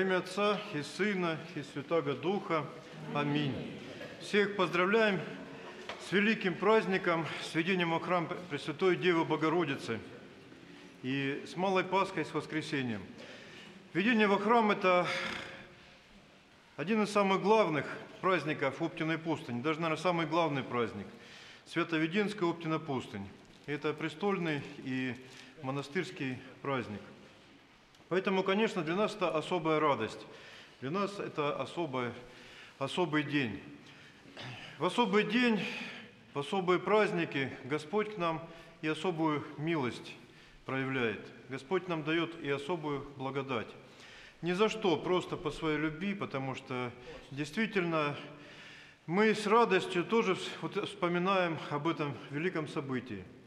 Имя Отца и Сына и Святаго Духа. Аминь. Всех поздравляем с великим праздником, с введением во храм Пресвятой Девы Богородицы и с Малой Пасхой, с воскресением. Введение во храм – это один из самых главных праздников Оптиной пустыни, даже, наверное, самый главный праздник – Святоведенская Оптина пустынь. Это престольный и монастырский праздник. Поэтому, конечно, для нас это особая радость. Для нас это особый, особый день. В особый день, в особые праздники Господь к нам и особую милость проявляет. Господь нам дает и особую благодать. Ни за что, просто по своей любви, потому что действительно мы с радостью тоже вспоминаем об этом великом событии –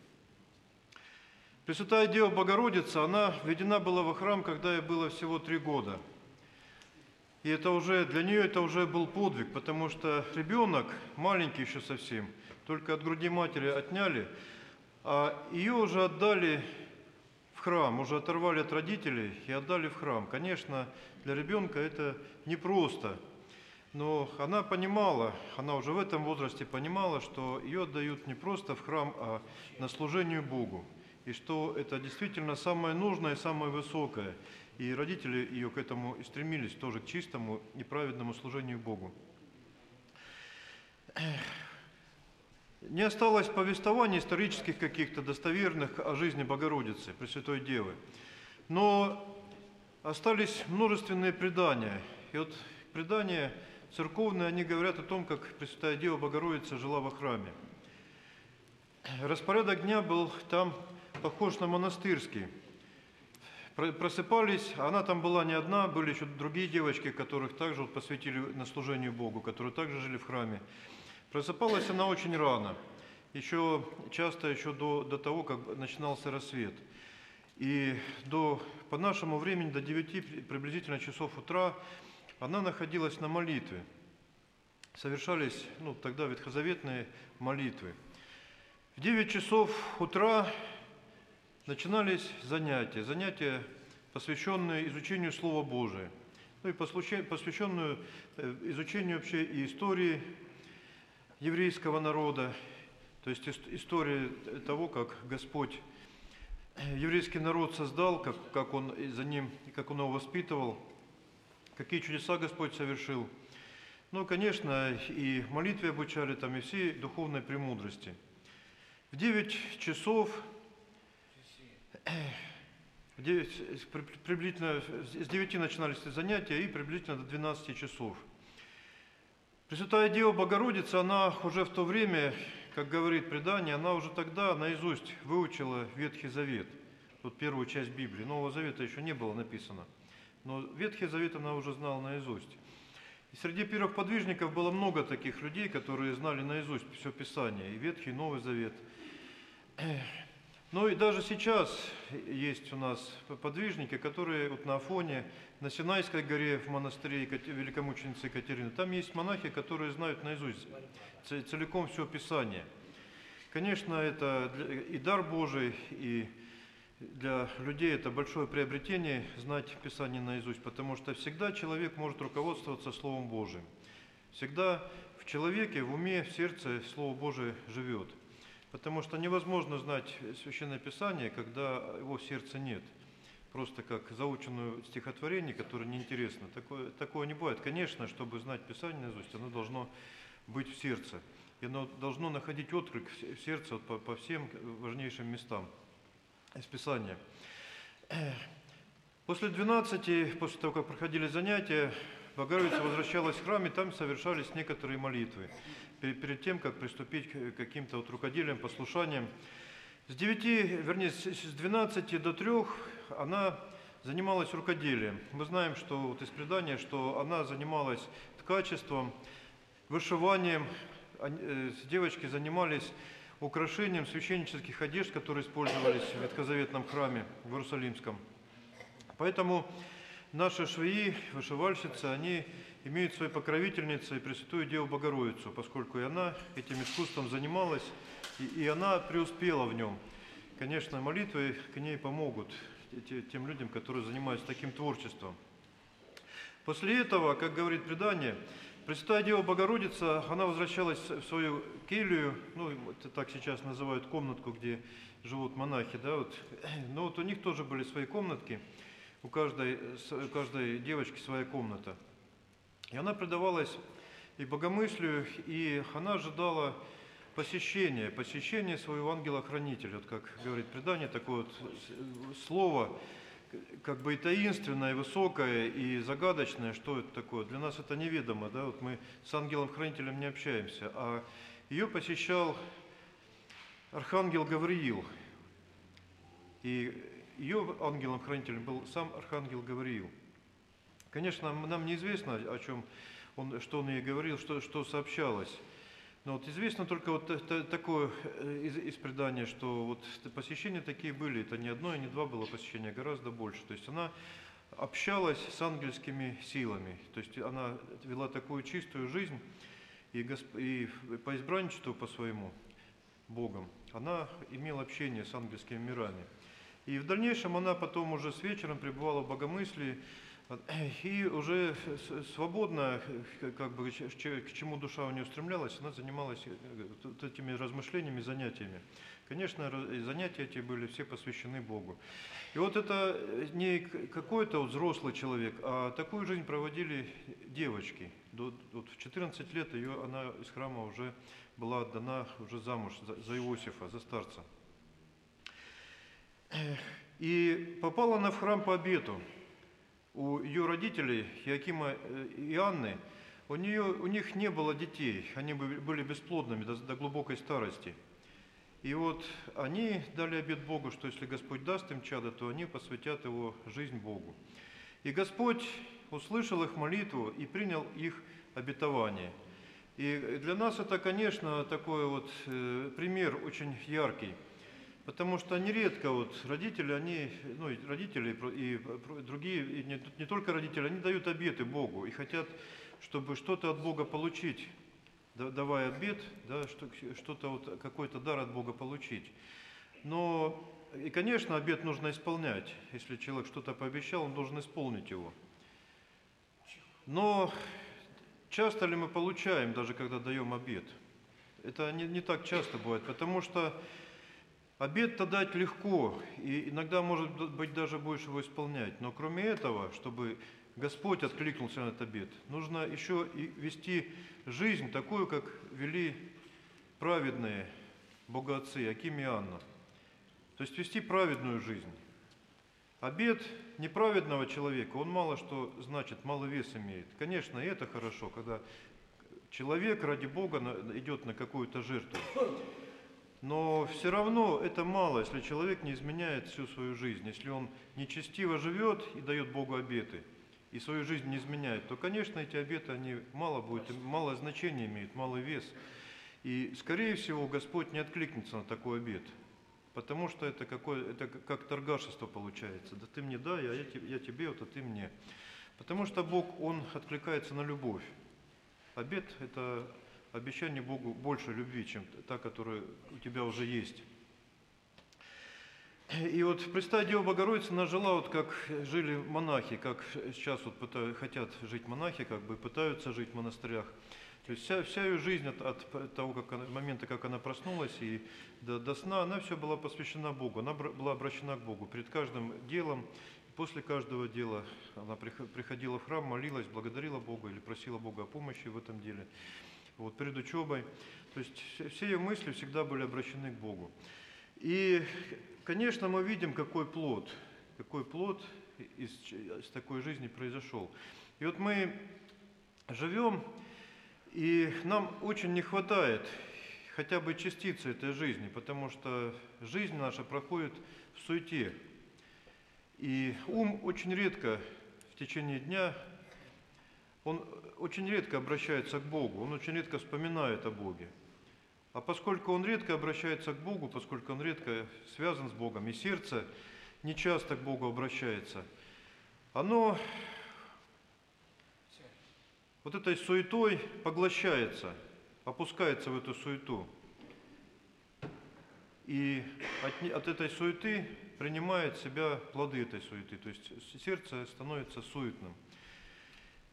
Пресвятая Дева Богородица, она введена была во храм, когда ей было всего три года. И это уже, для нее это уже был подвиг, потому что ребенок, маленький еще совсем, только от груди матери отняли, а ее уже отдали в храм, уже оторвали от родителей и отдали в храм. Конечно, для ребенка это непросто, но она понимала, она уже в этом возрасте понимала, что ее отдают не просто в храм, а на служение Богу и что это действительно самое нужное и самое высокое. И родители ее к этому и стремились, тоже к чистому и праведному служению Богу. Не осталось повествований исторических каких-то достоверных о жизни Богородицы, Пресвятой Девы. Но остались множественные предания. И вот предания церковные, они говорят о том, как Пресвятая Дева Богородица жила во храме. Распорядок дня был там похож на монастырский. Просыпались, она там была не одна, были еще другие девочки, которых также вот посвятили на служение Богу, которые также жили в храме. Просыпалась она очень рано, еще часто еще до, до того, как начинался рассвет. И до, по нашему времени до 9 приблизительно часов утра она находилась на молитве. Совершались ну, тогда ветхозаветные молитвы. В 9 часов утра начинались занятия, занятия, посвященные изучению Слова Божия, ну и посвященную э, изучению вообще и истории еврейского народа, то есть истории того, как Господь еврейский народ создал, как, как Он за ним, как Он его воспитывал, какие чудеса Господь совершил. Ну, конечно, и молитве обучали там, и всей духовной премудрости. В 9 часов 9, приблизительно с 9 начинались занятия и приблизительно до 12 часов. Пресвятая Дева Богородица, она уже в то время, как говорит предание, она уже тогда наизусть выучила Ветхий Завет, вот первую часть Библии. Нового Завета еще не было написано, но Ветхий Завет она уже знала наизусть. И среди первых подвижников было много таких людей, которые знали наизусть все Писание, и Ветхий, и Новый Завет. Ну и даже сейчас есть у нас подвижники, которые вот на Афоне, на Синайской горе в монастыре великомученицы Екатерины, там есть монахи, которые знают наизусть целиком все Писание. Конечно, это и дар Божий, и для людей это большое приобретение знать Писание наизусть, потому что всегда человек может руководствоваться Словом Божиим. Всегда в человеке, в уме, в сердце Слово Божие живет – Потому что невозможно знать Священное Писание, когда его в сердце нет. Просто как заученную стихотворение, которое неинтересно. Такое, такое не бывает. Конечно, чтобы знать Писание наизусть, оно должно быть в сердце. И оно должно находить отклик в сердце по, по всем важнейшим местам из Писания. После 12, после того, как проходили занятия, Богородица возвращалась в храм, и там совершались некоторые молитвы. Перед тем, как приступить к каким-то вот рукоделиям, послушаниям. С 9, вернее, с 12 до 3 она занималась рукоделием. Мы знаем, что вот из предания, что она занималась ткачеством, вышиванием. Э, девочки занимались украшением священнических одежд, которые использовались в Ветхозаветном храме в Иерусалимском. Поэтому наши швеи, вышивальщицы, они имеют своей покровительницей Пресвятую Деву Богородицу, поскольку и она этим искусством занималась, и, и она преуспела в нем. Конечно, молитвы к ней помогут тем людям, которые занимаются таким творчеством. После этого, как говорит предание, Пресвятая Дева Богородица, она возвращалась в свою келью, ну, это так сейчас называют комнатку, где живут монахи, да, вот. Но вот у них тоже были свои комнатки, у каждой, у каждой девочки своя комната. И она предавалась и богомыслию, и она ожидала посещения, посещения своего ангела-хранителя. Вот как говорит предание, такое вот слово, как бы и таинственное, и высокое, и загадочное, что это такое. Для нас это неведомо, да, вот мы с ангелом-хранителем не общаемся, а ее посещал архангел Гавриил. И ее ангелом-хранителем был сам архангел Гавриил. Конечно, нам неизвестно, о чем он, что он ей говорил, что, что сообщалось. Но вот известно только вот такое э, из, из предания, что вот посещения такие были, это не одно и не два было посещения, гораздо больше. То есть она общалась с ангельскими силами, то есть она вела такую чистую жизнь и, госп... и по избранничеству по своему Богом, она имела общение с ангельскими мирами. И в дальнейшем она потом уже с вечером пребывала в богомыслии, и уже свободно, как бы, к чему душа у нее устремлялась, она занималась э, этими размышлениями, занятиями. Конечно, занятия эти были все посвящены Богу. И вот это не какой-то взрослый человек, а такую жизнь проводили девочки. Вот в 14 лет ее, она из храма уже была отдана уже замуж за, за Иосифа, за старца. И попала она в храм по обету у ее родителей, Якима э, и Анны, у, нее, у них не было детей, они были бесплодными до, до глубокой старости. И вот они дали обет Богу, что если Господь даст им чадо, то они посвятят его жизнь Богу. И Господь услышал их молитву и принял их обетование. И для нас это, конечно, такой вот э, пример очень яркий – Потому что нередко вот родители, они, ну, родители и другие, и не, не только родители, они дают обеты Богу и хотят, чтобы что-то от Бога получить, давая обет, да, что-то вот, какой-то дар от Бога получить. Но, и, конечно, обет нужно исполнять. Если человек что-то пообещал, он должен исполнить его. Но часто ли мы получаем, даже когда даем обет? Это не, не так часто бывает, потому что Обед-то дать легко, и иногда, может быть, даже больше его исполнять. Но кроме этого, чтобы Господь откликнулся на этот обед, нужно еще и вести жизнь такую, как вели праведные богоотцы Аким и Анна. То есть вести праведную жизнь. Обед неправедного человека, он мало что значит, мало вес имеет. Конечно, и это хорошо, когда человек ради Бога идет на какую-то жертву. Но все равно это мало, если человек не изменяет всю свою жизнь. Если он нечестиво живет и дает Богу обеты, и свою жизнь не изменяет, то, конечно, эти обеты, они мало будет, мало значения имеют, малый вес. И, скорее всего, Господь не откликнется на такой обет, потому что это, какое, это как торгашество получается. Да ты мне дай, а я, я тебе, вот, а ты мне. Потому что Бог, Он откликается на любовь. Обет – это обещание Богу больше любви, чем та, которая у тебя уже есть. И вот Пресвятая Дева Богородица, она жила вот как жили монахи, как сейчас вот пытают, хотят жить монахи, как бы пытаются жить в монастырях. То есть вся, вся ее жизнь от, от того как она, момента, как она проснулась и до, до сна, она все была посвящена Богу, она была обращена к Богу. Перед каждым делом, после каждого дела она приходила в храм, молилась, благодарила Бога или просила Бога о помощи в этом деле вот, перед учебой. То есть все ее мысли всегда были обращены к Богу. И, конечно, мы видим, какой плод, какой плод из, из такой жизни произошел. И вот мы живем, и нам очень не хватает хотя бы частицы этой жизни, потому что жизнь наша проходит в суете. И ум очень редко в течение дня он очень редко обращается к Богу, он очень редко вспоминает о Боге. А поскольку он редко обращается к Богу, поскольку он редко связан с Богом, и сердце не часто к Богу обращается, оно вот этой суетой поглощается, опускается в эту суету. И от, от этой суеты принимает в себя плоды этой суеты. То есть сердце становится суетным.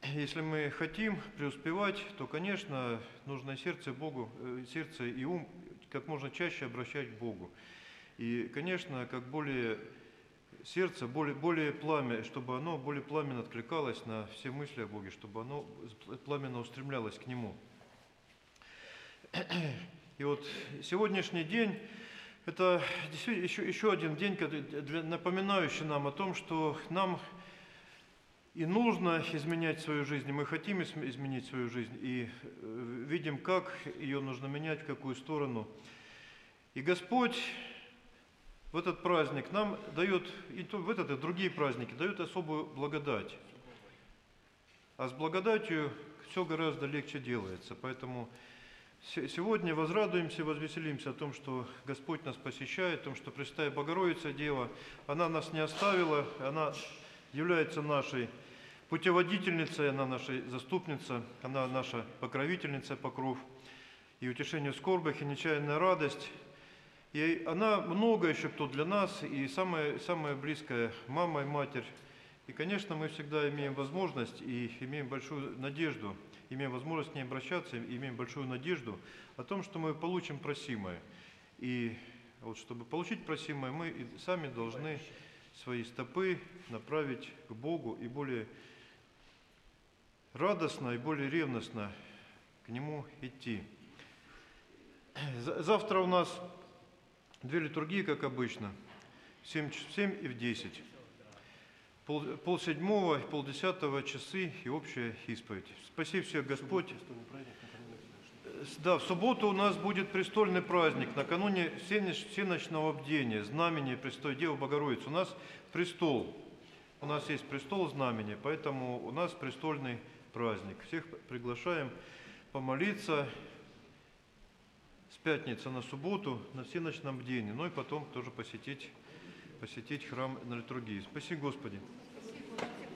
Если мы хотим преуспевать, то, конечно, нужно сердце Богу, э, сердце и ум как можно чаще обращать к Богу. И, конечно, как более сердце, более, более пламя, чтобы оно более пламенно откликалось на все мысли о Боге, чтобы оно пламенно устремлялось к Нему. И вот сегодняшний день – это еще, еще один день, напоминающий нам о том, что нам и нужно изменять свою жизнь, мы хотим изм- изменить свою жизнь, и э, видим, как ее нужно менять, в какую сторону. И Господь в этот праздник нам дает, и в этот и другие праздники, дает особую благодать. А с благодатью все гораздо легче делается. Поэтому се- сегодня возрадуемся, возвеселимся о том, что Господь нас посещает, о том, что Пресвятая Богородица Дева, она нас не оставила, она является нашей путеводительницей, она наша заступница, она наша покровительница, покров, и утешение в скорбях, и нечаянная радость. И она много еще кто для нас, и самая, самая близкая мама и матерь. И, конечно, мы всегда имеем возможность и имеем большую надежду, имеем возможность к ней обращаться, имеем большую надежду о том, что мы получим просимое. И вот чтобы получить просимое, мы и сами должны свои стопы направить к Богу и более радостно и более ревностно к Нему идти. За- Завтра у нас две литургии, как обычно, в 7, ч- в 7 и в 10. Пол, пол седьмого, пол десятого часы и общая исповедь. Спаси всех Господь. Да, в субботу у нас будет престольный праздник, накануне всеноч- всеночного бдения, знамени Престой Девы Богородицы. У нас престол, у нас есть престол знамени, поэтому у нас престольный праздник. Всех приглашаем помолиться с пятницы на субботу на всеночном бдении, ну и потом тоже посетить, посетить храм на литургии. Спаси Господи. Спасибо.